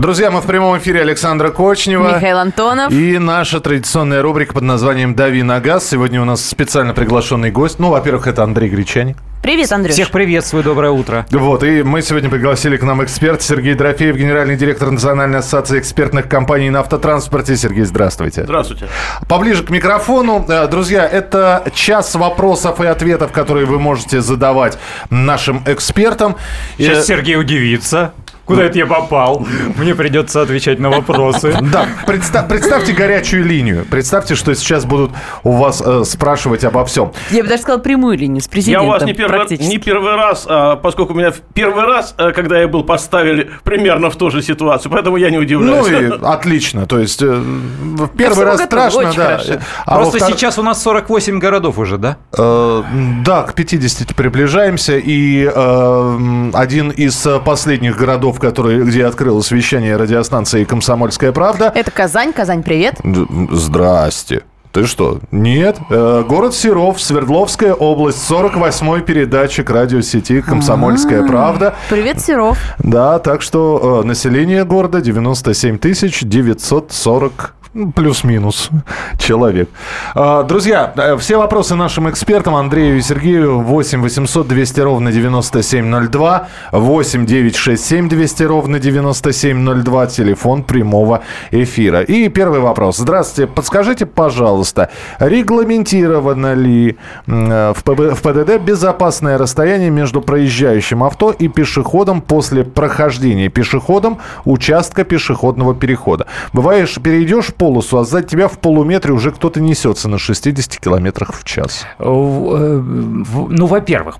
Друзья, мы в прямом эфире Александра Кочнева. Михаил Антонов. И наша традиционная рубрика под названием «Дави на газ». Сегодня у нас специально приглашенный гость. Ну, во-первых, это Андрей Гречаник. Привет, Андрюш. Всех приветствую, доброе утро. Вот, и мы сегодня пригласили к нам эксперт Сергей Дорофеев, генеральный директор Национальной ассоциации экспертных компаний на автотранспорте. Сергей, здравствуйте. Здравствуйте. Поближе к микрофону. Э, Друзья, это час вопросов и ответов, которые вы можете задавать нашим экспертам. Сейчас Э, Сергей удивится. Куда это я попал? Мне придется отвечать на вопросы. Да, представ- представьте горячую линию. Представьте, что сейчас будут у вас э, спрашивать обо всем. Я бы даже сказала прямую линию с Я президентом. у вас не первый, не первый раз, а, поскольку меня в первый раз, а, когда я был, поставили примерно в ту же ситуацию, поэтому я не Ну удивляюсь. и отлично. То есть э, в первый раз страшно, да. хорошо. А Просто втор- сейчас у нас 48 городов уже, да? Э, да, к 50 приближаемся, и э, один из э, последних городов, который, где открылось вещание радиостанции «Комсомольская правда». Это Казань. Казань, привет. Здрасте. Ты что? Нет. Э, город Серов, Свердловская область, 48-й передатчик радиосети «Комсомольская правда». Привет, Серов. Да, так что э, население города 97 тысяч 940 ну, плюс-минус человек. А, Друзья, э, все вопросы нашим экспертам Андрею и Сергею 8 800 200 ровно 9702, 8 967 200 ровно 9702, телефон прямого эфира. И первый вопрос. Здравствуйте, подскажите, пожалуйста, регламентировано ли э, в ПДД безопасное расстояние между проезжающим авто и пешеходом после прохождения пешеходом участка пешеходного перехода? Бываешь, перейдешь полосу, а сзади тебя в полуметре уже кто-то несется на 60 километрах в час. Э, в- Ну, во-первых,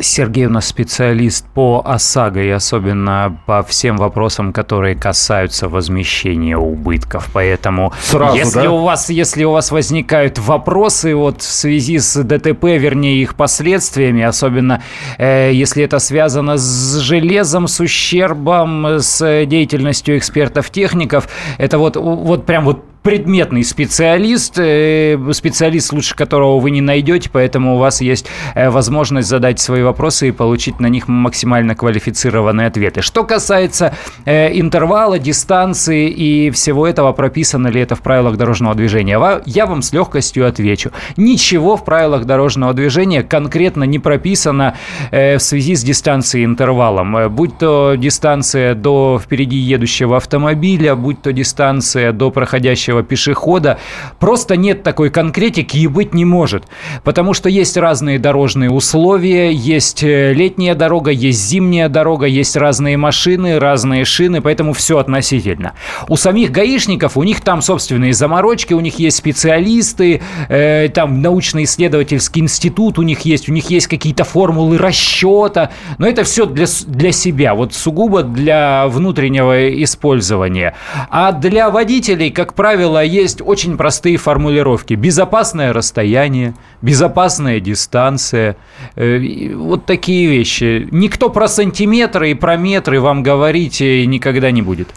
Сергей у нас специалист по ОСАГО и особенно по всем вопросам, которые касаются возмещения убытков. Поэтому Сразу, если да? у вас если у вас возникают вопросы вот в связи с ДТП, вернее их последствиями, особенно э, если это связано с железом, с ущербом, с деятельностью экспертов-техников, это вот вот прям вот предметный специалист, э, специалист, лучше которого вы не найдете, поэтому у вас есть э, возможность задать свои вопросы и получить на них максимально квалифицированные ответы. Что касается э, интервала, дистанции и всего этого, прописано ли это в правилах дорожного движения, я вам с легкостью отвечу. Ничего в правилах дорожного движения конкретно не прописано в связи с дистанцией и интервалом. Будь то дистанция до впереди едущего автомобиля, будь то дистанция до проходящего пешехода, просто нет такой конкретики и быть не может. Потому что есть разные дорожные условия, есть э, летняя дорога, есть зимняя дорога, есть разные машины, разные шины, поэтому все относительно. У самих гаишников, у них там собственные заморочки, у них есть специалисты, э, там научно-исследовательский институт у них есть, у них есть какие-то формулы расчета, но это все для, для себя, вот сугубо для внутреннего использования. А для водителей, как правило, есть очень простые формулировки. Безопасное расстояние, безопасная дистанция, э, вот такие вещи. Никто про сантиметры и про метры вам говорить э, никогда не будет.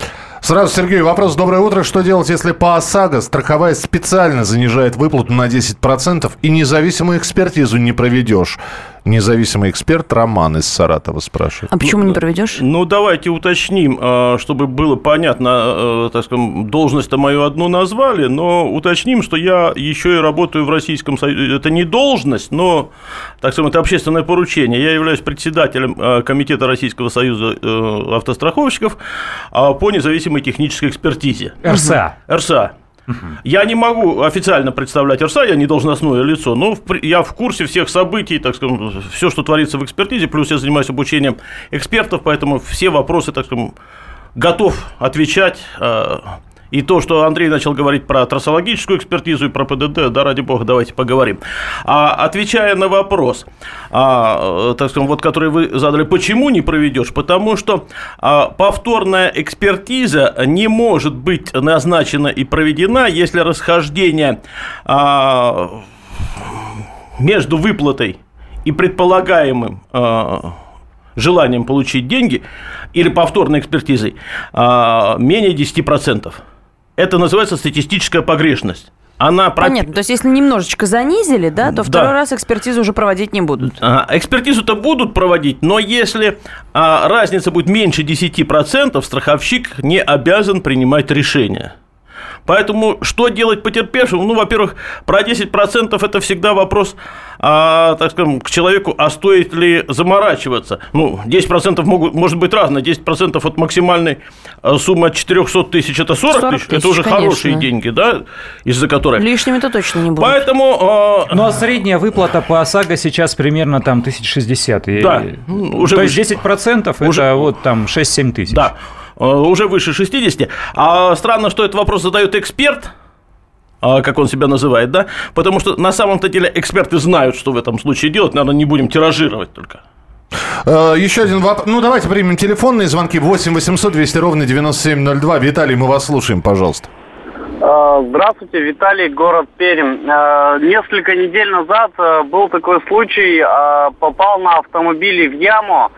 Сразу, Сергей, вопрос. Доброе утро. Что делать, если по ОСАГО страховая специально занижает выплату на 10% и независимую экспертизу не проведешь? Независимый эксперт Роман из Саратова спрашивает. А почему не проведешь? Ну, давайте уточним, а, чтобы было понятно, э, так скажем, должность-то мою одну назвали, но уточним, что я еще и работаю в Российском Союзе. Это не должность, но, так скажем, это общественное поручение. Я являюсь председателем э, Комитета Российского Союза э, автостраховщиков а, по независимой технической экспертизе. РСА. РСА. Я не могу официально представлять РСА, я не должностное лицо, но я в курсе всех событий, так скажем, все, что творится в экспертизе, плюс я занимаюсь обучением экспертов, поэтому все вопросы, так скажем, готов отвечать. И то, что Андрей начал говорить про трассологическую экспертизу и про ПДД, да, ради бога, давайте поговорим. А, отвечая на вопрос, а, э, так скажем, вот который вы задали, почему не проведешь? Потому что а, повторная экспертиза не может быть назначена и проведена, если расхождение а, между выплатой и предполагаемым а, желанием получить деньги или повторной экспертизой а, менее 10%. Это называется статистическая погрешность. Она Понятно. То есть, если немножечко занизили, да, то Да. второй раз экспертизу уже проводить не будут. Ага, Экспертизу-то будут проводить, но если а, разница будет меньше 10%, страховщик не обязан принимать решение. Поэтому что делать потерпевшему? Ну, во-первых, про 10% это всегда вопрос, а, так скажем, к человеку, а стоит ли заморачиваться? Ну, 10% могут, может быть разное. 10% от максимальной а, суммы от 400 тысяч – это 40, 40 тысяч. Это уже конечно. хорошие деньги, да, из-за которых. Лишними-то точно не будут. Поэтому а, Ну а средняя выплата по ОСАГО сейчас примерно там 1060. И- Да, ну, уже То есть выше. 10% Уже- это вот там 6-7 тысяч. Да, э, уже выше 60. А странно, что этот вопрос задает эксперт, а, как он себя называет, да? Потому что на самом-то деле эксперты знают, что в этом случае делать. Наверное, не будем тиражировать только. Э, Еще один вопрос. Ну, давайте примем телефонные звонки. 8 800 200 ровно 9702. Виталий, мы вас слушаем, пожалуйста. Э, Здравствуйте, Виталий, город Пермь. Э, Несколько недель назад э, был такой случай, э, попал на автомобиле в яму.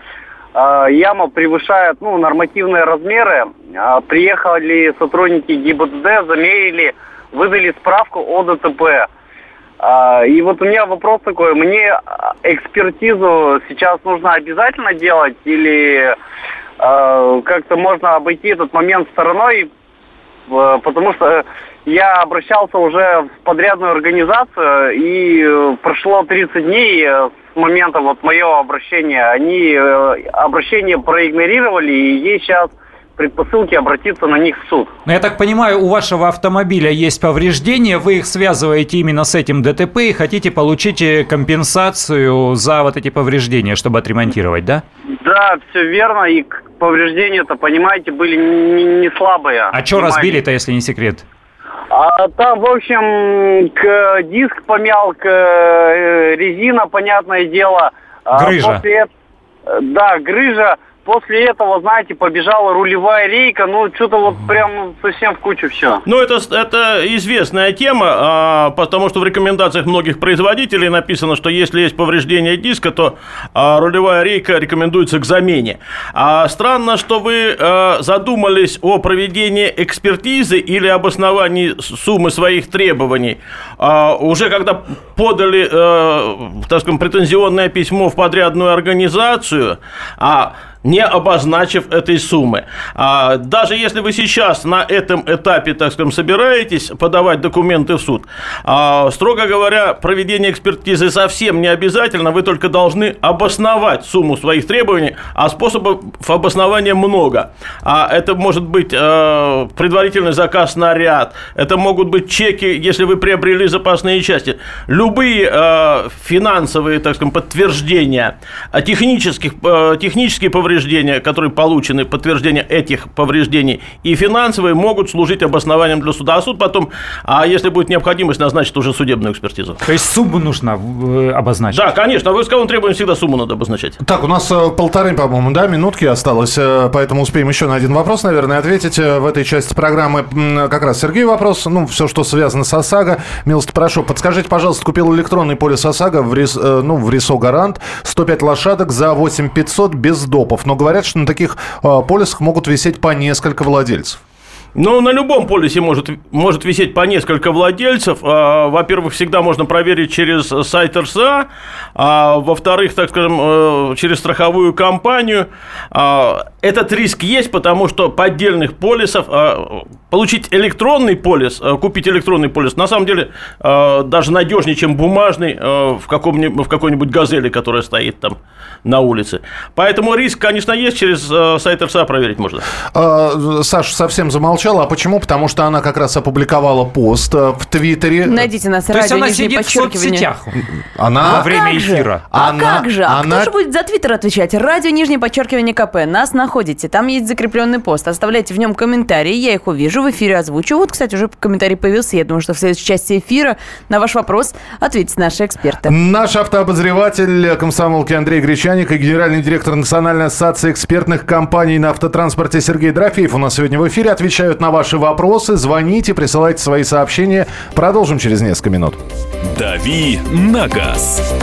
Э, Яма превышает ну, нормативные размеры. Э, Приехали сотрудники ГИБДД, замерили, выдали справку о ДТП. Э, И вот у меня вопрос такой, мне экспертизу сейчас нужно обязательно делать или как-то можно обойти этот момент стороной, потому что я обращался уже в подрядную организацию, и прошло 30 дней момента вот моего обращения. Они э, обращение проигнорировали, и есть сейчас предпосылки обратиться на них в суд. Но я так понимаю, у вашего автомобиля есть повреждения, вы их связываете именно с этим ДТП и хотите получить э, компенсацию за вот эти повреждения, чтобы отремонтировать, да? Да, все верно, и повреждения-то, понимаете, были не, не слабые. А что разбили-то, если не секрет? А там, в общем, к, диск помял, к, э, резина, понятное дело. А Грыжа. после эт- да, грыжа. После этого, знаете, побежала рулевая рейка. Ну, что-то вот прям совсем в кучу все. Ну, это, это известная тема, а, потому что в рекомендациях многих производителей написано, что если есть повреждение диска, то а, рулевая рейка рекомендуется к замене. А странно, что вы а, задумались о проведении экспертизы или обосновании суммы своих требований. А, уже когда подали, э, так скажем, претензионное письмо в подрядную организацию, а не обозначив этой суммы. А, даже если вы сейчас на этом этапе, так скажем, собираетесь подавать документы в суд, а, строго говоря, проведение экспертизы совсем не обязательно, вы только должны обосновать сумму своих требований, а способов обоснования много. А это может быть э, предварительный заказ на ряд, это могут быть чеки, если вы приобрели запасные части. Любые э, финансовые, так скажем, подтверждения а технических, э, технические повреждения, которые получены, подтверждение этих повреждений, и финансовые могут служить обоснованием для суда. А суд потом, а если будет необходимость, назначит уже судебную экспертизу. То есть сумму нужно э, обозначить? Да, конечно, в исковом требовании всегда сумму надо обозначать. Так, у нас э, полторы, по-моему, да, минутки осталось, э, поэтому успеем еще на один вопрос, наверное, ответить в этой части программы. Как раз Сергей вопрос, ну, все, что связано с ОСАГО. Милости прошу, подскажите, пожалуйста, купил электронный полис ОСАГО в, рис, ну, в РИСО Гарант, 105 лошадок за 8500 без допов, но говорят, что на таких э, полисах могут висеть по несколько владельцев. Ну, на любом полисе может, может висеть по несколько владельцев. А, Во-первых, всегда можно проверить через сайт РСА. А, Во-вторых, так скажем, э, через страховую компанию. А, Этот риск есть, потому что поддельных полисов, а, получить электронный полис, а, купить электронный полис, на самом деле а, даже надежнее, чем бумажный в, каком-нибудь, в какой-нибудь газели, которая стоит там на улице. Поэтому риск, конечно, есть, через сайт РСА проверить можно. Э, Саша совсем замолчала. А почему? Потому что она как раз опубликовала пост э, в Твиттере. Найдите нас, То есть радио, она нижнее сидит в соцсетях Она... во время как же? эфира. А Она- как же? А она- кто же будет за Твиттер отвечать? Радио Нижнее подчеркивание КП. Нас находите. Там есть закрепленный пост. Оставляйте в нем комментарии. Я их увижу, в эфире озвучу. Вот, кстати, уже комментарий появился. Я думаю, что в следующей части эфира на ваш вопрос ответят наши эксперты. Наш автообозреватель комсомолки Андрей Гречаник и генеральный директор Национальной ассоциации экспертных компаний на автотранспорте Сергей Дорофеев у нас сегодня в эфире. Отвечают на ваши вопросы. Звоните, присылайте свои сообщения. Продолжим через несколько минут. «Дави на газ»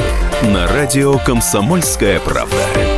на радио «Комсомольская правда».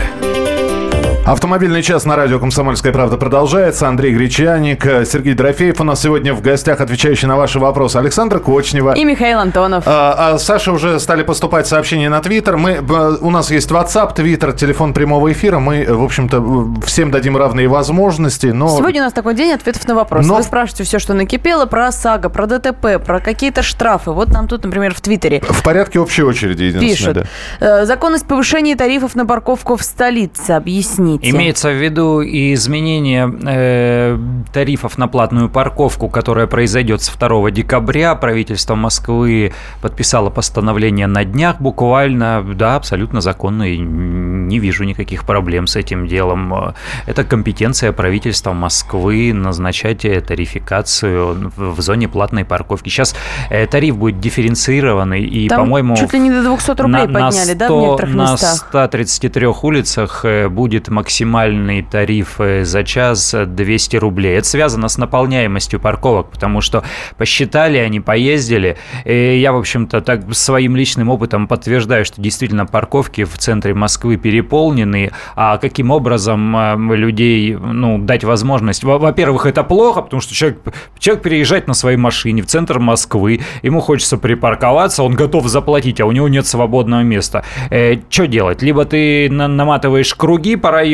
Автомобильный час на радио «Комсомольская правда» продолжается. Андрей Гречаник, э, Сергей Дорофеев у нас сегодня в гостях, отвечающий на ваши вопросы. Александр Кочнева. И Михаил Антонов. А, а Саша уже стали поступать сообщения на Твиттер. Мы, у нас есть WhatsApp, Твиттер, телефон прямого эфира. Мы, в общем-то, всем дадим равные возможности. Но... Сегодня у нас такой день ответов на вопросы. Но... Вы спрашиваете все, что накипело, про ОСАГО, про ДТП, про какие-то штрафы. Вот нам тут, например, в Твиттере. В порядке общей очереди, Пишут. Да. Э, законность повышения тарифов на парковку в столице. Объясните. Имеется в виду и изменение э, тарифов на платную парковку, которое произойдет с 2 декабря. Правительство Москвы подписало постановление на днях буквально. Да, абсолютно законно и не вижу никаких проблем с этим делом. Это компетенция правительства Москвы назначать тарификацию в зоне платной парковки. Сейчас э, тариф будет дифференцированный и, по-моему... чуть ли не до 200 рублей на, подняли, на 100, да, в некоторых местах? На 133 улицах э, будет максимальный тариф за час 200 рублей. Это связано с наполняемостью парковок, потому что посчитали, они поездили. И я, в общем-то, так своим личным опытом подтверждаю, что действительно парковки в центре Москвы переполнены. А каким образом э, людей, ну, дать возможность? Во-первых, это плохо, потому что человек, человек переезжает на своей машине в центр Москвы, ему хочется припарковаться, он готов заплатить, а у него нет свободного места. Э, что делать? Либо ты наматываешь круги по району,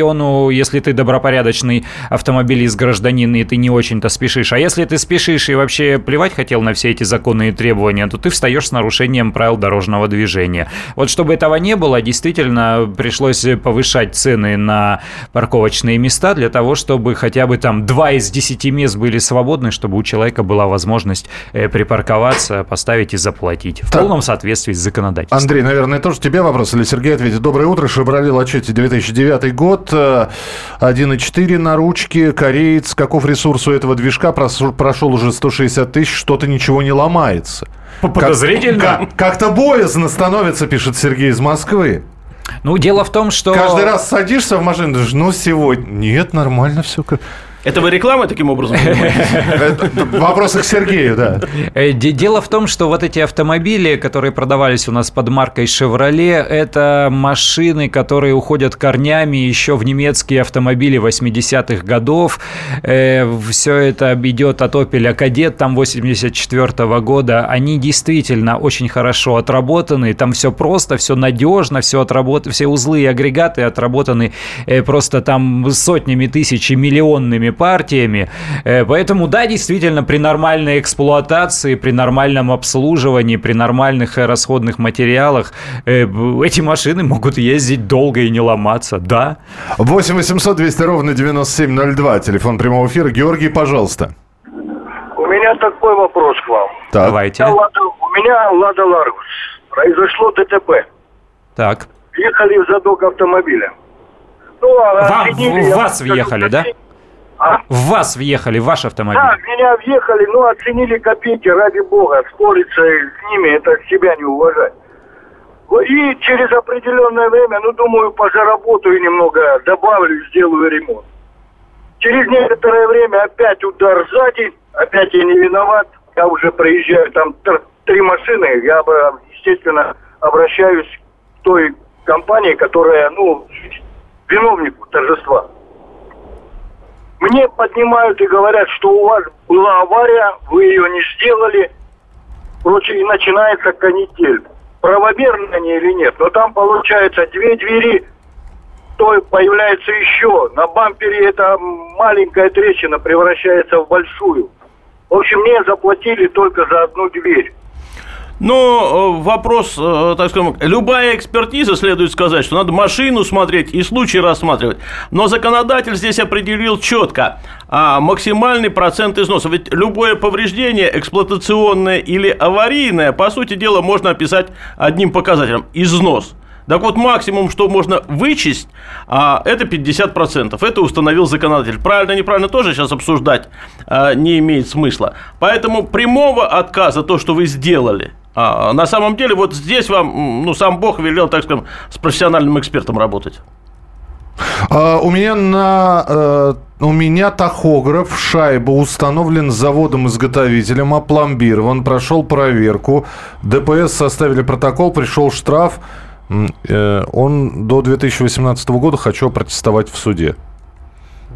если если ты добропорядочный автомобилист, гражданин, и ты не очень-то спешишь. А если ты спешишь и вообще плевать хотел на все эти законы и требования, то ты встаешь с нарушением правил дорожного движения. Вот чтобы этого не было, действительно пришлось повышать цены на парковочные места для того, чтобы хотя бы там два из десяти мест были свободны, чтобы у человека была возможность э, припарковаться, поставить и заплатить. В так. полном соответствии с законодательством. Андрей, наверное, тоже тебе вопрос, или Сергей ответит. Доброе утро, Шевроле Лачетти, 2009 год. 1.4 на ручке, кореец. Каков ресурс у этого движка? Прошел уже 160 тысяч, что-то ничего не ломается. Подозрительно. Как, как-то боязно становится, пишет Сергей из Москвы. Ну, дело в том, что... Каждый раз садишься в машину, думаешь, ну, сегодня... Нет, нормально все. Это вы рекламой таким образом Вопросы к Сергею, да. Э, дело в том, что вот эти автомобили, которые продавались у нас под маркой Chevrolet, это машины, которые уходят корнями еще в немецкие автомобили 80-х годов. Э, Все это идет от Opel Кадет там 84 -го года. Они действительно очень хорошо отработаны. Там все просто, все надежно, все, отработ... все узлы и агрегаты отработаны э, просто там сотнями тысяч и миллионными партиями. Э, поэтому, да, действительно, при нормальной эксплуатации, при нормальном обслуживании, при нормальных расходных материалах э, эти машины могут ездить долго и не ломаться, да. 8 800 200 ровно 9702, телефон прямого эфира. Георгий, пожалуйста. У меня такой вопрос к вам. Так. Давайте. У меня Лада, у меня Лада Ларгус. Произошло ДТП. Так. Ехали в задок автомобиля. Ну, а Вам, в вас въехали, да? А? В вас въехали, в ваш автомобиль? Да, меня въехали, но ну, оценили копейки, ради бога. Спориться с ними, это себя не уважать. И через определенное время, ну, думаю, позаработаю немного, добавлю, сделаю ремонт. Через некоторое время опять удар сзади, опять я не виноват. Я уже проезжаю, там три машины, я, естественно, обращаюсь к той компании, которая, ну, виновнику торжества. Мне поднимают и говорят, что у вас была авария, вы ее не сделали, короче, и начинается канитель. Правомерно они или нет? Но там получается две двери, то появляется еще. На бампере эта маленькая трещина превращается в большую. В общем, мне заплатили только за одну дверь. Но э, вопрос, э, так скажем, любая экспертиза, следует сказать, что надо машину смотреть и случай рассматривать. Но законодатель здесь определил четко а, максимальный процент износа. Ведь любое повреждение, эксплуатационное или аварийное, по сути дела, можно описать одним показателем – износ. Так вот, максимум, что можно вычесть, а, это 50%. Это установил законодатель. Правильно, неправильно тоже сейчас обсуждать а, не имеет смысла. Поэтому прямого отказа, то, что вы сделали, а, на самом деле, вот здесь вам, ну, сам Бог велел, так скажем, с профессиональным экспертом работать. А, у меня на э, у меня тахограф шайба установлен заводом-изготовителем, опломбирован, прошел проверку. ДПС составили протокол, пришел штраф. Э, он до 2018 года хочу протестовать в суде.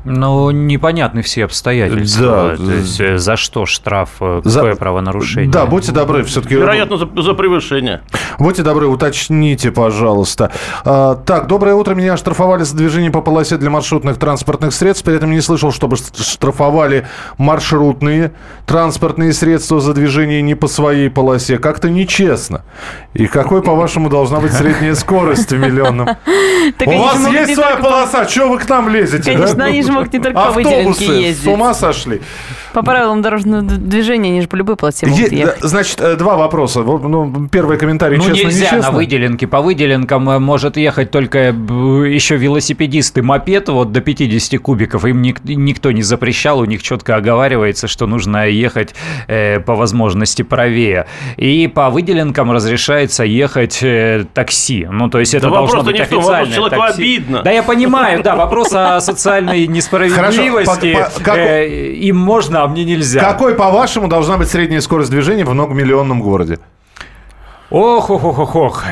Ну, непонятны все обстоятельства. Да. То есть, э, за что штраф, э, какое за... правонарушение? Да, будьте добры, все-таки... Вероятно, за, за превышение. Будьте добры, уточните, пожалуйста. А, так, доброе утро. Меня штрафовали за движение по полосе для маршрутных транспортных средств. При этом не слышал, чтобы штрафовали маршрутные транспортные средства за движение не по своей полосе. Как-то нечестно. И какой, по-вашему, должна быть средняя скорость в миллионном? У вас есть своя полоса, чего вы к нам лезете? Конечно, они же могут не только по выделенке ездить. с ума сошли. По правилам дорожного движения, они же по любой полосе могут ехать. Значит, э, два вопроса. Ну, первый комментарий, ну, честно, нельзя нечестно. на выделенке. По выделенкам э, может ехать только э, еще велосипедист и мопед вот до 50 кубиков. Им ник- никто не запрещал, у них четко оговаривается, что нужно ехать э, по возможности правее. И по выделенкам разрешается ехать э, такси. Ну, то есть это да должно быть официальное человеку такси. обидно. Да, я понимаю, да, вопрос о социальной несправедливости. Хорошо, по, по, э, им можно, а мне нельзя. Какой, по-вашему, должна быть средняя скорость движения в многомиллионном городе? Ох, ох, ох, ох, ох.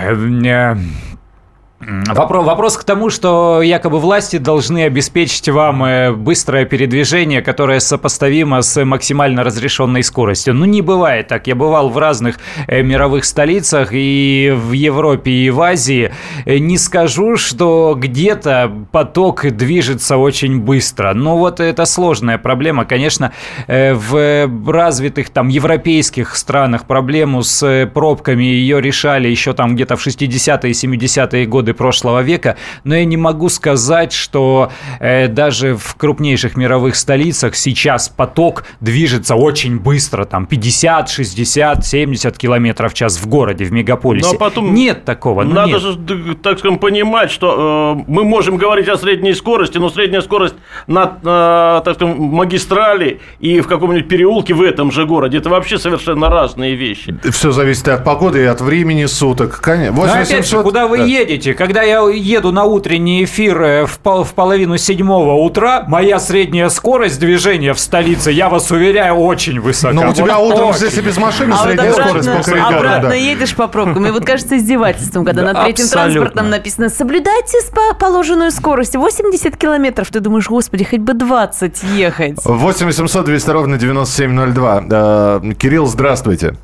Вопрос, вопрос к тому, что якобы власти должны обеспечить вам э, быстрое передвижение, которое сопоставимо с максимально разрешенной скоростью. Ну, не бывает так. Я бывал в разных э, мировых столицах и в Европе, и в Азии. Э, не скажу, что где-то поток движется очень быстро. Но вот это сложная проблема. Конечно, в развитых там европейских странах проблему с пробками ее решали еще там где-то в 60-е и 70-е годы годы прошлого века, но я не могу сказать, что э, даже в крупнейших мировых столицах сейчас поток движется очень быстро, там 50, 60, 70 километров в час в городе, в мегаполисе. Но ну, а потом нет такого. Ну, надо нет. же, так скажем, понимать, что э, мы можем говорить о средней скорости, но средняя скорость на, э, так скажем, магистрали и в каком-нибудь переулке в этом же городе, это вообще совершенно разные вещи. Все зависит от погоды и от времени суток. Конечно. 8700... опять же, куда вы да. едете? Когда я еду на утренний эфир в, пол, в половину седьмого утра, моя средняя скорость движения в столице, я вас уверяю, очень высока. Но у тебя вот утром очень. здесь и без машины а средняя вот обратно, скорость по коридору. Обратно да. едешь по пробкам. И вот кажется издевательством, когда да, на третьем абсолютно. транспортном написано «Соблюдайте положенную скорость 80 километров». Ты думаешь, господи, хоть бы 20 ехать. 8 800 200 ровно 9702. Э, Кирилл, здравствуйте.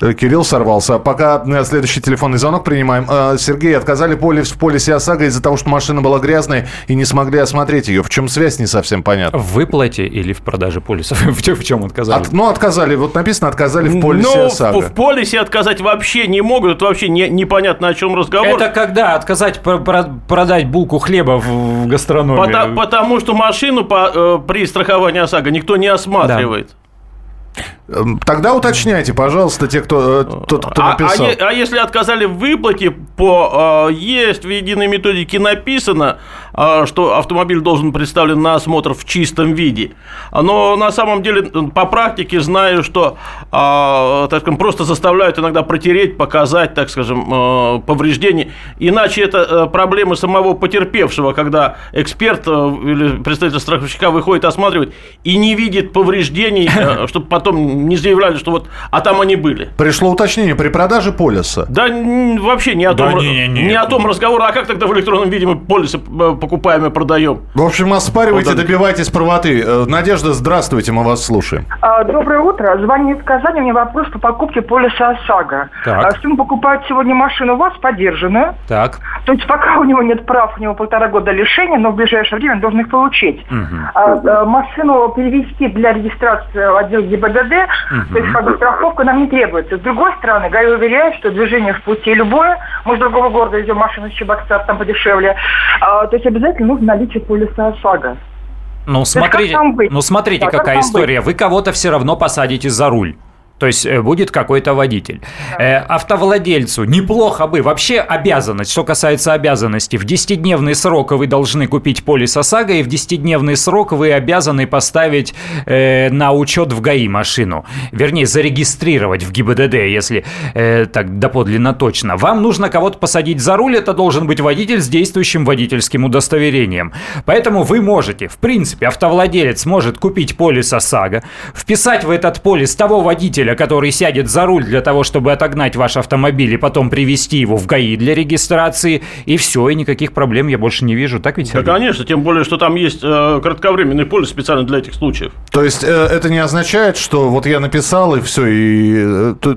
Э, Кирилл сорвался. Пока э, следующий телефонный звонок принимаем. Э, Сергей, отказали поле в полисе ОСАГО из-за того, что машина была грязной и не смогли осмотреть ее. В чем связь, не совсем понятно. В выплате или в продаже полисов? в, чем, отказали? От, ну, отказали. Вот написано, отказали в полисе ну, ОСАГО. В, в полисе отказать вообще не могут. Это вообще не, непонятно, о чем разговор. Это когда отказать про, про, продать булку хлеба в, в гастрономии? Потому, потому что машину по, при страховании ОСАГО никто не осматривает. Да. Эм, тогда уточняйте, пожалуйста, те, кто, э, тот, кто написал. А, а, а если отказали в выплате, по, э, есть в единой методике написано, э, что автомобиль должен представлен на осмотр в чистом виде. Но на самом деле по практике знаю, что э, так скажем, просто заставляют иногда протереть, показать, так скажем, э, повреждения. Иначе это э, проблемы самого потерпевшего, когда эксперт э, или представитель страховщика выходит осматривать и не видит повреждений, э, чтобы потом не заявляли, что вот, а там они были. Пришло уточнение при продаже полиса. Да вообще не о том, да, не, не, не о том разговор, а как тогда в электронном виде мы полисы э, покупаем и продаем? В общем, оспаривайте, вот, добивайтесь правоты. Э, Надежда, здравствуйте, мы вас слушаем. А, доброе утро. Звоню из Казани, у меня вопрос по покупке полиса ОСАГО. Так. А, сын покупает сегодня машину у вас, подержанную. Так. То есть пока у него нет прав, у него полтора года лишения, но в ближайшее время он должен их получить. Угу. А, а, машину перевести для регистрации в отдел ГИБДД то есть как бы страховка нам не требуется. С другой стороны, ГАИ уверяет, что движение в пути любое, мы с другого города идем машину с Чебоксар, там подешевле, а, то есть обязательно нужно наличие полиса ОСАГО. Ну, смотрите, ну, смотрите, да, какая история. Быть? Вы кого-то все равно посадите за руль. То есть э, будет какой-то водитель. Э, автовладельцу неплохо бы, вообще обязанность, что касается обязанностей, в 10-дневный срок вы должны купить полис ОСАГО, и в 10-дневный срок вы обязаны поставить э, на учет в ГАИ машину. Вернее, зарегистрировать в ГИБДД, если э, так доподлинно точно. Вам нужно кого-то посадить за руль, это должен быть водитель с действующим водительским удостоверением. Поэтому вы можете, в принципе, автовладелец может купить полис ОСАГО, вписать в этот полис того водителя, который сядет за руль для того, чтобы отогнать ваш автомобиль и потом привести его в ГАИ для регистрации, и все, и никаких проблем я больше не вижу. Так ведь, Да, конечно, тем более, что там есть э, кратковременный полис специально для этих случаев. То есть э, это не означает, что вот я написал, и все, и э, то,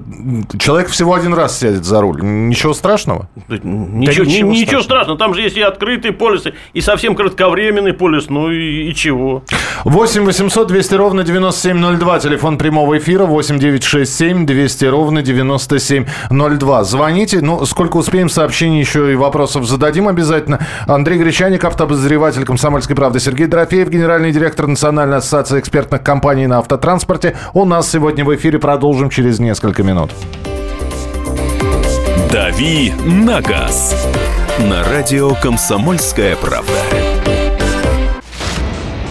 человек всего один раз сядет за руль. Ничего страшного? Да, ничего, да ничего, ничего страшного. Там же есть и открытые полисы, и совсем кратковременный полис, ну и, и чего. 8 800 200 ровно 9702, телефон прямого эфира 8 9 967 200 ровно 9702. Звоните. Ну, сколько успеем, сообщений еще и вопросов зададим обязательно. Андрей Гречаник, автообозреватель «Комсомольской правды». Сергей Дорофеев, генеральный директор Национальной ассоциации экспертных компаний на автотранспорте. У нас сегодня в эфире. Продолжим через несколько минут. «Дави на газ» на радио «Комсомольская правда».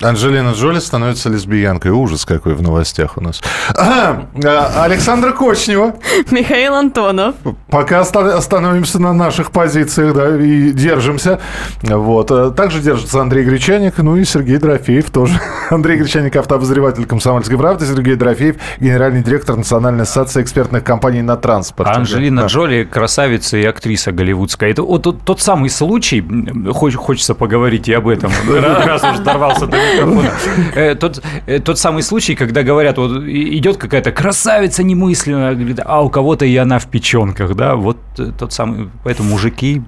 Анджелина Джоли становится лесбиянкой. Ужас какой в новостях у нас. А, Александра Кочнева. Михаил Антонов. Пока остановимся на наших позициях, да, и держимся. Вот. А также держится Андрей Гречаник, ну и Сергей Дорофеев тоже. Андрей Гречаник, автообозреватель «Комсомольской правды», Сергей Дорофеев, генеральный директор Национальной ассоциации экспертных компаний на транспорт. Анджелина да. Джоли красавица и актриса голливудская. Это вот тот, тот самый случай, хочется поговорить и об этом, раз уж дорвался до микрофона. Э, тот, э, тот самый случай, когда говорят, вот идет какая-то красавица немысленная, а у кого-то и она в печенках, да, вот э, тот самый, поэтому мужики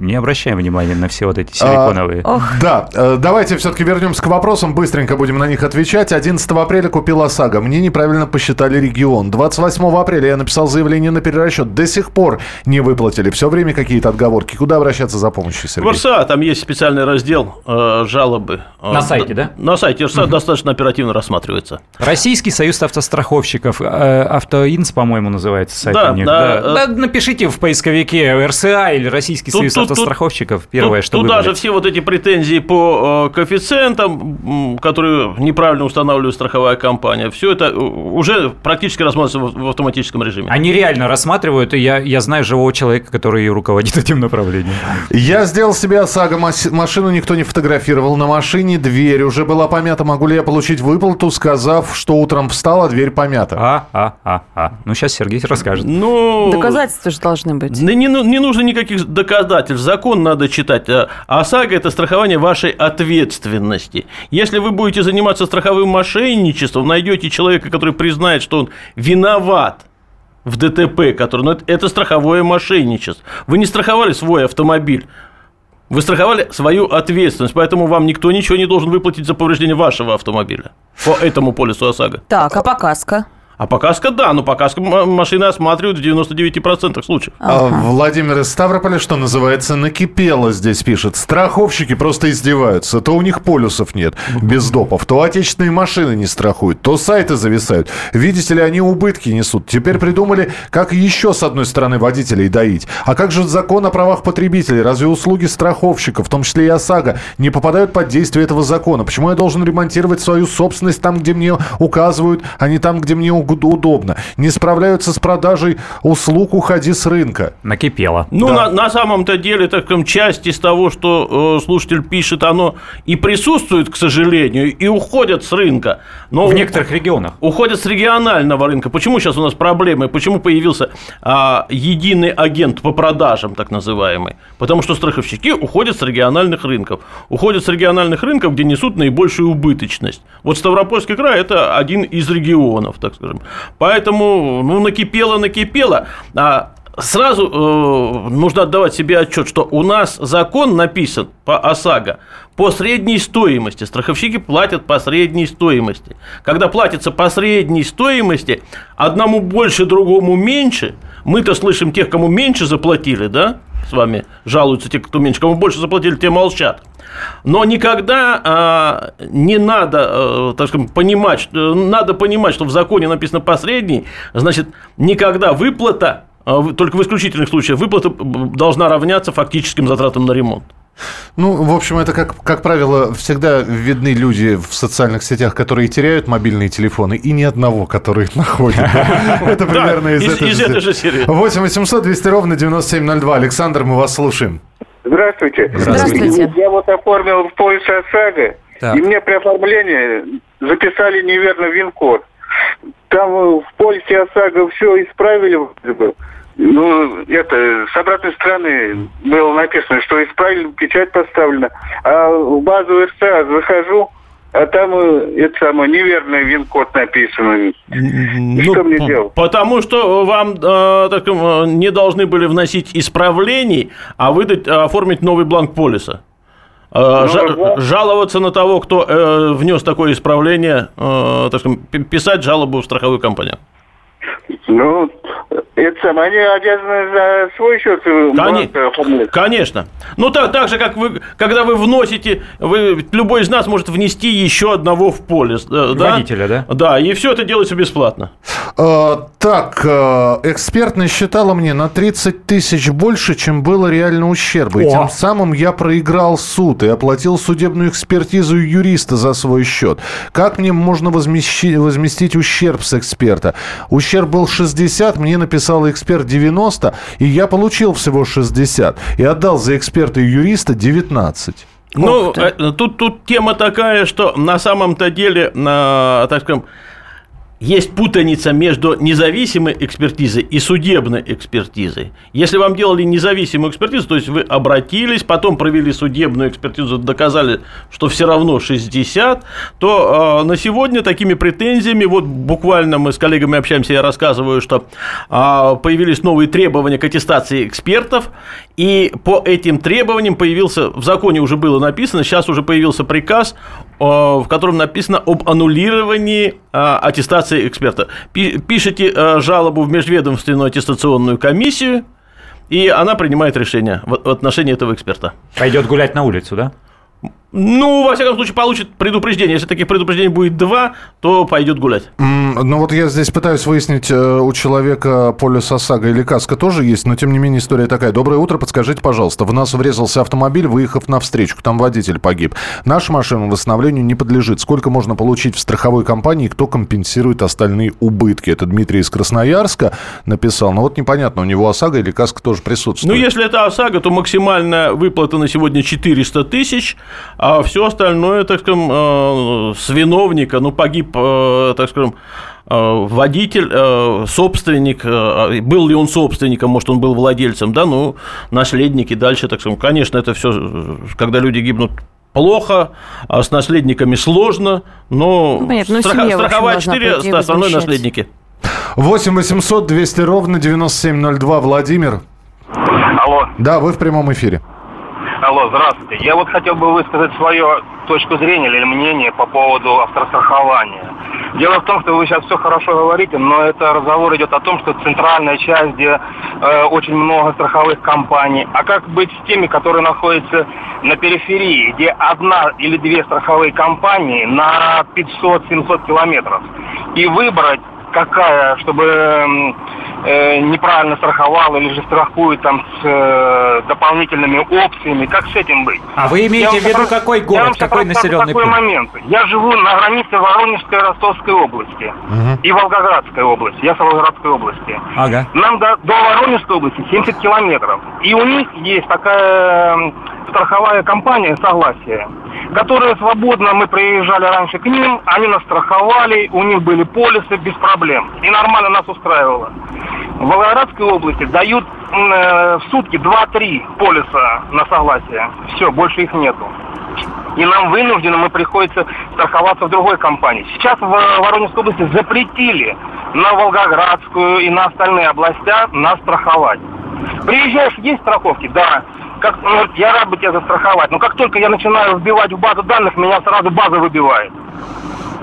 не обращаем внимания на все вот эти а, силиконовые. А, да, давайте все-таки вернемся к вопросам, быстренько будем на них отвечать. 11 апреля купил ОСАГО, мне неправильно посчитали регион. 28 апреля я написал заявление на перерасчет, до сих пор не выплатили, все время какие-то отговорки. Куда обращаться за помощью, Сергей? Ворса, там есть специальный раздел э, жалобы. На сайте, да? На сайте угу. достаточно оперативно рассматривается. Российский союз автостраховщиков, э, Автоинс, по-моему, называется сайт да, у них. Да, да. Да, напишите в поисковике РСА или Российский тут, союз тут, автостраховщиков, тут, первое, тут, что Тут даже все вот эти претензии по э, коэффициентам, которые неправильно устанавливает страховая компания, все это уже практически рассматривается в автоматическом режиме. Они реально рассматривают, и я, я знаю живого человека, который руководит этим направлением. Я сделал себе ОСАГО, машину никто не фотографировал, на машине дверь уже была помята, могу ли я получить выплату, сказав, что утром встала, дверь помята? А, а, а, а. Ну, сейчас Сергей расскажет. Ну, Доказательства же должны быть. Не, не, не нужно никаких доказательств. Закон надо читать. А ОСАГО – это страхование вашей ответственности. Если вы будете заниматься страховым мошенничеством, найдете человека, который признает, что он виноват в ДТП, который, ну, это, это страховое мошенничество. Вы не страховали свой автомобиль, вы страховали свою ответственность, поэтому вам никто ничего не должен выплатить за повреждение вашего автомобиля по этому полису ОСАГО. Так, а по каско? А по каско, да, но по каско машины осматривают в 99% случаев. Ага. А Владимир из Ставрополя, что называется, накипело здесь пишет. Страховщики просто издеваются. То у них полюсов нет без допов, то отечественные машины не страхуют, то сайты зависают. Видите ли, они убытки несут. Теперь придумали, как еще с одной стороны водителей доить. А как же закон о правах потребителей? Разве услуги страховщиков, в том числе и ОСАГО, не попадают под действие этого закона? Почему я должен ремонтировать свою собственность там, где мне указывают, а не там, где мне указывают? Уд- удобно. Не справляются с продажей услуг «Уходи с рынка». Накипело. Ну, Да. на, на самом-то деле, так скажем, часть из того, что э, слушатель пишет, оно и присутствует, к сожалению, и уходят с рынка. Но В некоторых регионах. уходят с регионального рынка. Почему сейчас у нас проблемы? Почему появился а, единый агент по продажам, так называемый? Потому что страховщики уходят с региональных рынков. Уходят с региональных рынков, где несут наибольшую убыточность. Вот Ставропольский край – это один из регионов, так скажем. Поэтому, ну, накипело, накипело. А Сразу э, нужно отдавать себе отчет, что у нас закон написан по ОСАГО по средней стоимости. Страховщики платят по средней стоимости. Когда платится по средней стоимости, одному больше, другому меньше, мы-то слышим тех, кому меньше заплатили, да, с вами жалуются те, кто меньше, кому больше заплатили, те молчат. Но никогда а, не надо, а, так скажем, понимать, что- надо понимать, что в законе написано посредний, значит, никогда выплата, в- только в исключительных случаях, выплата б- должна равняться фактическим затратам на ремонт. Ну, в общем, это, как, как правило, всегда видны люди в социальных сетях, которые теряют мобильные телефоны, и ни одного, который находит. Это примерно из этой же серии. 8 800 200 ровно 9702. Александр, мы вас слушаем. Здравствуйте. Здравствуйте. Я вот оформил в полис ОСАГО, и мне при оформлении записали неверно ВИН-код. Там в полисе ОСАГО все исправили. Ну, это, с обратной стороны было написано, что исправили, печать поставлена. А в базу РСА захожу, а там э, это самое, неверный ВИН-код написан. Что мне делать? Потому что вам э, так, э, не должны были вносить исправлений, а выдать, э, оформить новый бланк полиса. Э, да. жаловаться на того, кто э, внес такое исправление, э, так пи- писать жалобу в страховую компанию. Ну, это самое, они обязаны за свой счет э, Коне-. Конечно. Ну, так, так же, как вы, когда вы вносите, вы, любой из нас может внести еще одного в полис. э, да? Водителя, да? Да, и все это делается бесплатно. Э, Так, э, эксперт насчитала мне на 30 тысяч больше, чем было реально ущерба. И О. тем самым я проиграл суд и оплатил судебную экспертизу юриста за свой счет. Как мне можно возмещи- возместить ущерб с эксперта? Ущерб был 60, мне написал эксперт 90, и я получил всего 60. И отдал за эксперта и юриста 19. Ну, э, тут, тут тема такая, что на самом-то деле, на, так скажем, есть путаница между независимой экспертизой и судебной экспертизой. Если вам делали независимую экспертизу, то есть вы обратились, потом провели судебную экспертизу, доказали, что все равно 60, то э, на сегодня такими претензиями, вот буквально мы с коллегами общаемся, я рассказываю, что э, появились новые требования к аттестации экспертов, и по этим требованиям появился, в законе уже было написано, сейчас уже появился приказ, э, в котором написано об аннулировании э, аттестации эксперта. Пи- Пишите э, жалобу в межведомственную аттестационную комиссию, и она принимает решение в отношении этого эксперта. Пойдет гулять на улицу, да? Ну, во всяком случае, получит предупреждение. Если таких предупреждений будет два, то пойдет гулять. М, Ну вот я здесь пытаюсь выяснить, э, у человека полис ОСАГО или каска тоже есть, но тем не менее история такая. Доброе утро, подскажите, пожалуйста. В нас врезался автомобиль, выехав на встречку. Там водитель погиб. Наша машина восстановлению не подлежит. Сколько можно получить в страховой компании, кто компенсирует остальные убытки? Это Дмитрий из Красноярска написал. Но вот непонятно, у него ОСАГО или каска тоже Ну, присутствует. если это ОСАГО, то максимальная выплата на сегодня 400 тысяч, а все остальное, так скажем, э, с виновника, ну, погиб, э, так скажем, э, водитель, собственник, был ли он собственником, может, он был владельцем, да, ну, наследники дальше, так скажем, конечно, это все, когда люди гибнут, плохо, а с наследниками сложно, но Ну, понятно, ну, в общем, страховая должна 4, пойти остальное возмещать. наследники. 8 800 200 ровно 9702. Владимир. Алло, Да, вы в прямом эфире. Алло, здравствуйте. Я вот хотел бы высказать свою точку зрения или мнение по поводу автострахования. Дело в том, что вы сейчас все хорошо говорите, но это разговор идет о том, что центральная часть, где э, очень много страховых компаний. А как быть с теми, которые находятся на периферии, где одна или две страховые компании на 500-700 километров? И выбрать какая, чтобы э, неправильно страховал или же страхует там с э, дополнительными опциями. Как с этим быть? А вы имеете Я в виду сейчас- какой я город, вам сейчас какой населенный такой пункт? момент. Я живу на границе Воронежской и Ростовской области и Волгоградской области. Я с Волгоградской области. Ага. Нам до, до Воронежской области 70 километров. И у них есть такая страховая компания «Согласие», которая свободно, мы приезжали раньше к ним, они нас страховали, у них были полисы без проблем. И нормально нас устраивало. В Волгоградской области дают э, в сутки 2-3 полиса на согласие. Все, больше их нету. И нам вынуждены, мы приходится страховаться в другой компании. Сейчас в Воронежской области запретили на Волгоградскую и на остальные областя нас страховать. Приезжаешь, есть страховки? Да. Как, ну, я рад бы тебя застраховать. Но как только я начинаю вбивать в базу данных, меня сразу база выбивает.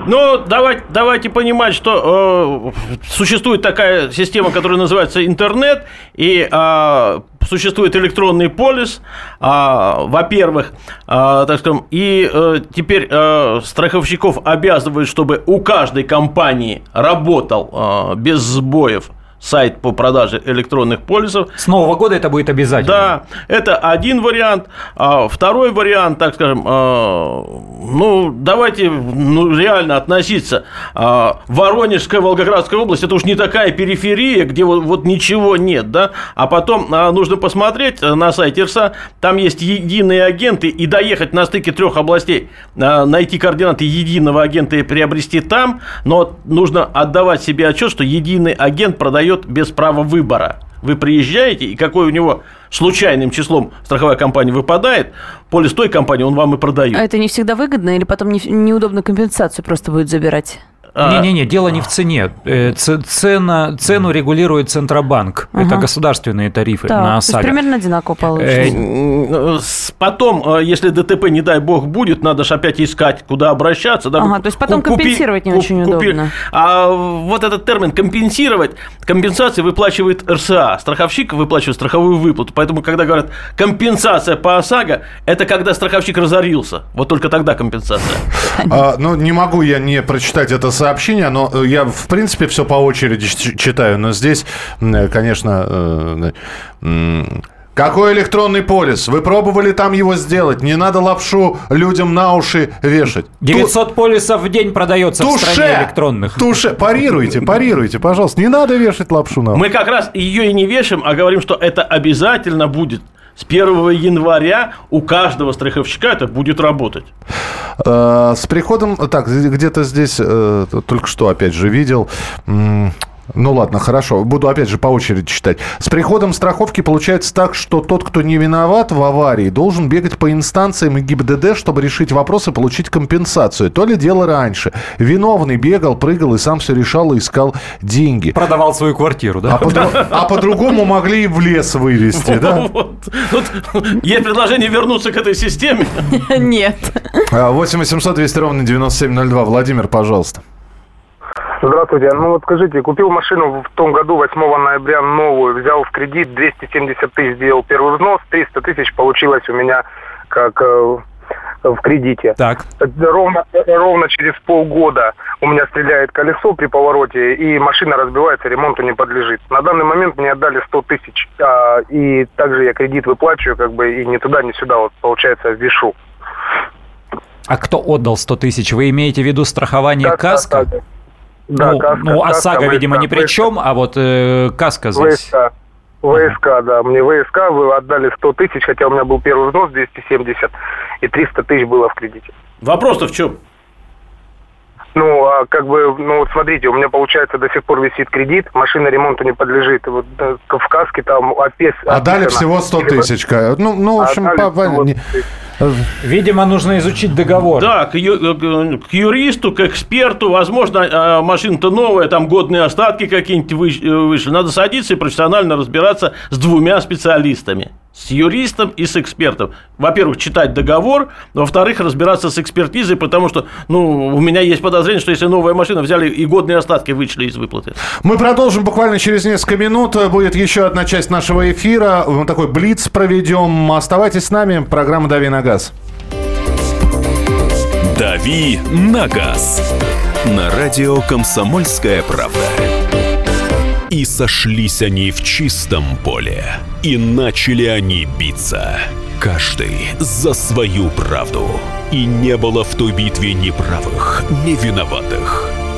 Ну, давайте, давайте понимать, что э, существует такая система, которая называется интернет, и э, существует электронный полис, э, во-первых, э, так скажем, и э, теперь э, страховщиков обязывают, чтобы у каждой компании работал э, без сбоев сайт по продаже электронных полисов. С Нового года это будет обязательно. Да, это один вариант. А второй вариант, так скажем, а, ну, давайте ну, реально относиться. А, Воронежская, Волгоградская область, это уж не такая периферия, где вот, вот ничего нет, да. А потом а, нужно посмотреть а, на сайте РСА, там есть единые агенты, и доехать на стыке трех областей, а, найти координаты единого агента и приобрести там, но нужно отдавать себе отчет, что единый агент продает без права выбора. Вы приезжаете, и какой у него случайным числом страховая компания выпадает, полис той компании он вам и продает. А это не всегда выгодно или потом не- неудобно компенсацию просто будет забирать? А, Не-не-не, дело не в цене. Э, Цена, цену регулирует Центробанк. Это Ага. государственные тарифы Так, на то есть ОСАГО. примерно одинаково получится. Э, М, с- Потом, э, если ДТП, не дай бог, будет, надо же опять искать, куда обращаться. да, Ага, то есть потом ку- купи- компенсировать не очень купи- удобно. А вот этот термин компенсировать, компенсации выплачивает РСА. Страховщик выплачивает страховую выплату. Поэтому, когда говорят компенсация по ОСАГО, это когда страховщик разорился. Вот только тогда компенсация. А, ну, не могу я не прочитать это сообщение, но э, я, в принципе, все по очереди читаю. Но здесь, м, конечно... э, Какой электронный полис? Вы пробовали там его сделать? Не надо лапшу людям на уши вешать. 900 полисов в день продается в Туше! стране электронных. Туше! Парируйте, парируйте, пожалуйста. Не надо вешать лапшу на уши. Мы как раз ее и не вешаем, а говорим, что это обязательно будет. С 1 января у каждого страховщика это будет работать. Э, С приходом... Так, где-то здесь э, только что, опять же, видел... Ну ладно, хорошо. Буду опять же по очереди читать. С приходом страховки получается так, что тот, кто не виноват в аварии, должен бегать по инстанциям и ГИБДД, чтобы решить вопрос и получить компенсацию. То ли дело раньше. Виновный бегал, прыгал и сам все решал и искал деньги. Продавал свою квартиру, да? А, по- а по-другому могли и в лес вывести, да? Есть предложение вернуться к этой системе. Нет. А, 8 800 200 ровно 9702. Владимир, пожалуйста. Здравствуйте. Ну вот скажите, купил машину в том году, 8 ноября, новую, взял в кредит, 270 тысяч сделал первый взнос, 300 тысяч получилось у меня как э, в кредите. Так. Ровно, ровно через полгода у меня стреляет колесо при повороте, и машина разбивается, ремонту не подлежит. На данный момент мне отдали 100 тысяч, а, и также я кредит выплачиваю, как бы, и ни туда, ни сюда, вот, получается, вешу. А кто отдал 100 тысяч? Вы имеете в виду страхование Да, каска? да, Да, ну, каска, ну, каска, ОСАГО, видимо, ни при ВСК. чем, а вот э, каска здесь. ВСК. ВСК, да. Мне ВСК вы отдали 100 тысяч, хотя у меня был первый взнос 270, и 300 тысяч было в кредите. Вопрос-то в чем? Ну, а как бы, ну, вот смотрите, у меня, получается, до сих пор висит кредит, машина ремонту не подлежит. Вот э, в каске там опис... А дали всего 100 тысяч. Ну, ну в общем, Отдали по- по- всего не- 100 тысяч. Видимо, нужно изучить договор. Да, к, ю- э, к юристу, к эксперту, возможно, э, машина-то новая, там годные остатки какие-нибудь э, вышли. Надо садиться и профессионально разбираться с двумя специалистами. С юристом и с экспертом. Во-первых, читать договор, во-вторых, разбираться с экспертизой, потому что, ну, у меня есть подозрение, что если новая машина взяли и годные остатки вычли из выплаты. Мы продолжим буквально через несколько минут. Будет еще одна часть нашего эфира. Мы такой блиц проведем. Оставайтесь с нами. Программа «Дави на газ». «Дави на газ» на радио «Комсомольская правда». И сошлись они в чистом поле. И начали они биться. Каждый за свою правду. И не было в той битве ни правых, ни виноватых.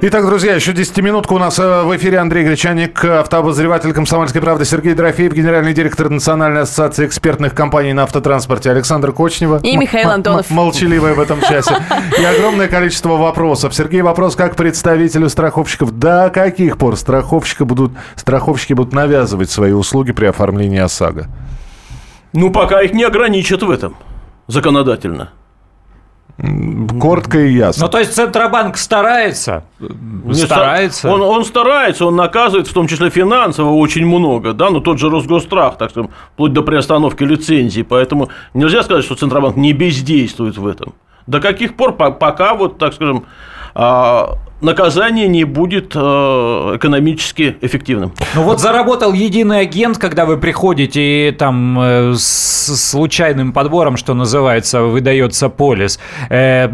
Итак, друзья, еще 10-минутка у нас э, в эфире Андрей Гречаник, автообозреватель «Комсомольской правды» Сергей Дорофеев, генеральный директор Национальной ассоциации экспертных компаний на автотранспорте Александр Кочнева. И Михаил Антонов. Молчаливый в этом часе. И огромное количество вопросов. Сергей, вопрос как представителю страховщиков. До каких пор страховщики будут, страховщики будут навязывать свои услуги при оформлении ОСАГО? Ну, пока их не ограничат в этом законодательно. Коротко и ясно. Ну, то есть Центробанк старается? Не старается? Он, он старается, он наказывает, в том числе финансово, очень много, да, но тот же Росгострах, так скажем, вплоть до приостановки лицензии, поэтому нельзя сказать, что Центробанк не бездействует в этом. До каких пор, пока вот, так скажем, а, наказание не будет э, экономически эффективным. Ну вот заработал единый агент, когда вы приходите и там э, с случайным подбором, что называется, выдается полис. Э,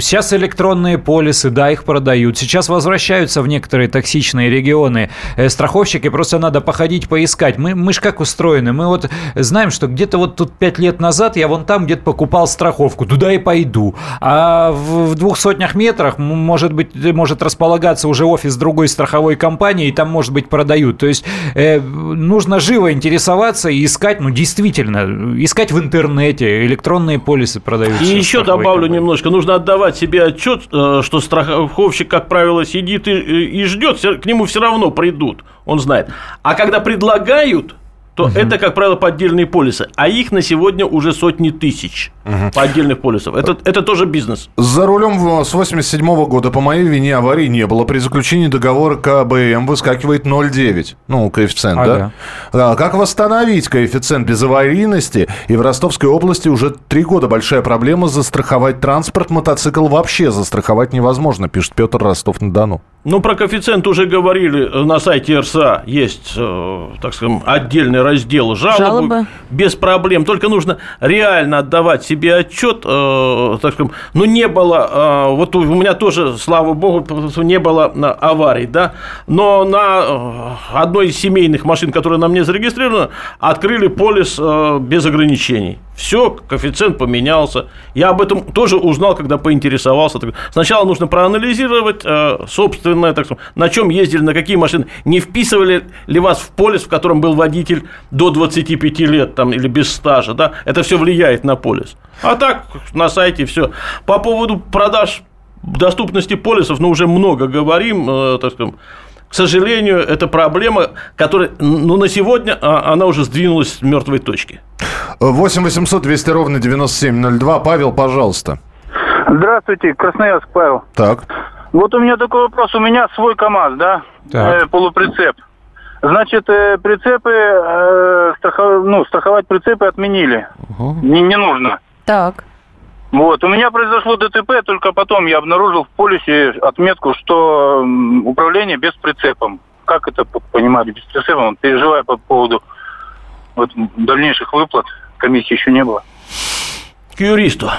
сейчас электронные полисы, да, их продают. Сейчас возвращаются в некоторые токсичные регионы страховщики, просто надо походить, поискать. Мы, мы же как устроены? Мы вот знаем, что где-то вот тут пять лет назад я вон там где-то покупал страховку, туда и пойду. А в, двух сотнях метрах, может быть, может располагаться уже офис другой страховой компании, и там, может быть, продают. То есть э, нужно живо интересоваться и искать, ну, действительно, искать в интернете, электронные полисы продаются. И еще добавлю компании. немножко, нужно отдавать себе отчет, э, что страховщик, как правило, сидит и, и ждет, к нему все равно придут, он знает. А когда предлагают, то угу. это, как правило, поддельные полисы. А их на сегодня уже сотни тысяч угу. поддельных полисов. Это, это тоже бизнес. За рулем с 87 -го года по моей вине аварии не было. При заключении договора КБМ выскакивает 0,9. Ну, коэффициент, ага. да? Как восстановить коэффициент без аварийности? И в Ростовской области уже три года большая проблема застраховать транспорт. Мотоцикл вообще застраховать невозможно, пишет Петр Ростов-на-Дону. Ну, про коэффициент уже говорили. На сайте РСА есть, э, так скажем, отдельный раздел жалобы, жалобы. без проблем. Только нужно реально отдавать себе отчет, э, так скажем, ну не было, э, вот у меня тоже, слава богу, не было аварий, да, но на э, одной из семейных машин, которая на мне зарегистрирована, открыли полис э, без ограничений. Все, коэффициент поменялся. Я об этом тоже узнал, когда поинтересовался. Сначала нужно проанализировать э, собственное, так сказать, на чем ездили, на какие машины. Не вписывали ли вас в полис, в котором был водитель до 25 лет там, или без стажа. Да? Это все влияет на полис. А так, на сайте все. По поводу продаж доступности полисов, ну, уже много говорим, э, так сказать, к сожалению, это проблема, которая, ну, на сегодня а, она уже сдвинулась с мертвой точки. 8 800 200 ровно 9702. Павел, пожалуйста. Здравствуйте, Красноярск, Павел. Так. Вот у меня такой вопрос. У меня свой КАМАЗ, да? Так. Э, полуприцеп. Значит, э, прицепы, э, страхов... ну, страховать прицепы отменили. Угу. Не, не нужно. Так. Вот. У меня произошло ДТП, только потом я обнаружил в полисе отметку, что управление без прицепом. Как это понимать без прицепом? Переживаю по поводу вот, дальнейших выплат. Комиссии еще не было. К юристу.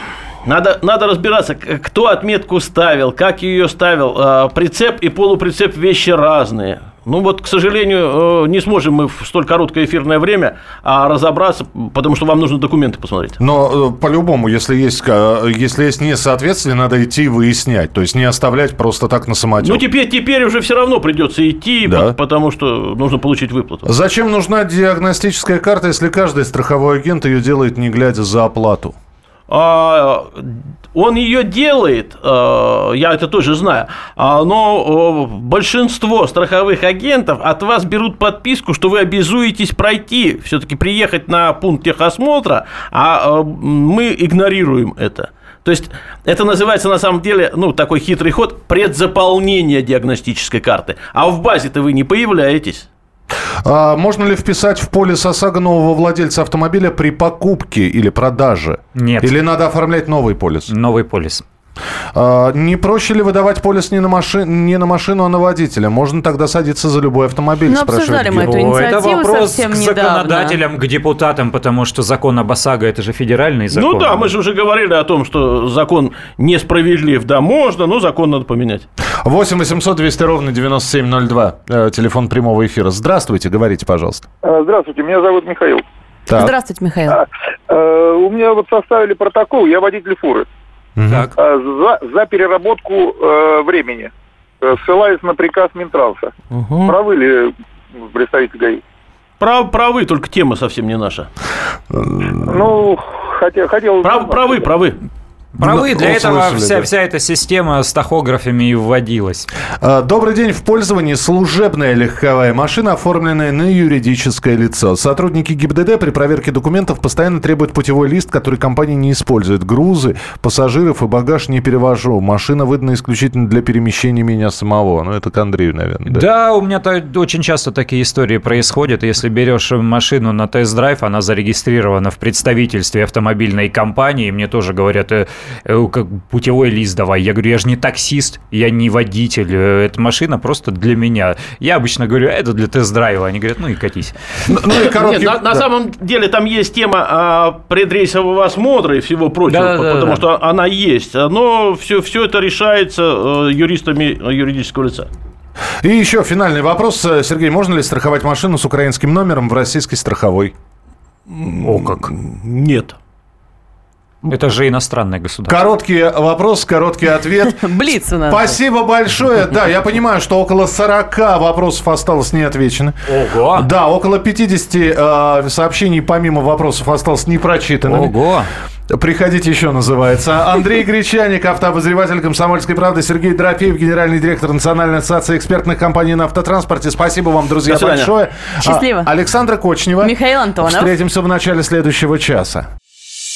Надо, надо разбираться, кто отметку ставил, как ее ставил. А, прицеп и полуприцеп вещи разные. Ну вот, к сожалению, э, не сможем мы в столь короткое эфирное время а, разобраться, потому что вам нужно документы посмотреть. Но э, по-любому, если есть, если есть несоответствие, надо идти выяснять. То есть не оставлять просто так на самотек. Ну теперь, теперь уже все равно придется идти, да. потому что нужно получить выплату. Зачем нужна диагностическая карта, если каждый страховой агент ее делает не глядя за оплату? А, он ее делает, а, я это тоже знаю, а, но большинство страховых агентов от вас берут подписку, что вы обязуетесь пройти, все-таки приехать на пункт техосмотра, а мы игнорируем это. То есть это называется на самом деле, ну, такой хитрый ход предзаполнения диагностической карты. А в базе-то вы не появляетесь. А можно ли вписать в полис ОСАГО нового владельца автомобиля при покупке или продаже? Нет. Или надо оформлять новый полис? Новый полис. А, не проще ли выдавать полис не на, маши... не на машину, а на водителя? Можно тогда садиться за любой автомобиль, Ну, обсуждали мы эту инициативу Это вопрос совсем к недавно. законодателям, к депутатам, потому что закон об ОСАГО – это же федеральный закон. Ну да, мы же уже говорили о том, что закон несправедлив. Да, можно, но закон надо поменять. 8 800 200 ровно 9702. Э, телефон прямого эфира. Здравствуйте, говорите, пожалуйста. Здравствуйте, меня зовут Михаил. Так. Здравствуйте, Михаил. Э, У меня вот составили протокол, я водитель фуры. Так. Э, За, за переработку э, времени, э, ссылаясь на приказ Минтранса. Правы ли представитель ГАИ? Прав, правы, только тема совсем не наша. Ну, хотел... хотел Прав, правы, правы. Правы, Ну, для этого вся, да. вся эта система с тахографами и вводилась. А, Добрый день. В пользовании служебная легковая машина, оформленная на юридическое лицо. Сотрудники ГИБДД при проверке документов постоянно требуют путевой лист, который компания не использует. Грузы, пассажиров и багаж не перевожу. Машина выдана исключительно для перемещения меня самого. Ну, это к Андрею, наверное. Да, у меня очень часто такие истории происходят. Если берешь машину на тест-драйв, она зарегистрирована в представительстве автомобильной компании. Мне тоже говорят, э, как путевой лист давай. Я говорю, я же не таксист, я не водитель. э, Эта машина просто для меня. Я обычно говорю, это для тест-драйва. Они говорят, ну и катись. Ну и короткий... Нет, на, на да. самом деле там есть тема а, предрейсового осмотра и всего прочего, Да-да-да-да. потому что она есть. Но все, все это решается э, юристами юридического лица. И еще финальный вопрос. Э, Сергей, можно ли страховать машину с украинским номером в российской страховой? О, как. Нет. Это же иностранное государство. Короткий вопрос, короткий ответ. Блиц у нас. Спасибо большое. Да, я понимаю, что около 40 вопросов осталось неотвечены. Ого! Да, около 50 э, сообщений помимо вопросов осталось непрочитанными. Ого! Приходите еще, называется. Андрей Гречаник, автообозреватель «Комсомольской правды», Сергей Дорофеев, генеральный директор Национальной ассоциации экспертных компаний на автотранспорте. Спасибо вам, друзья, большое. Счастливо. А, Александра Кочнева. Михаил Антонов. Встретимся в начале следующего часа.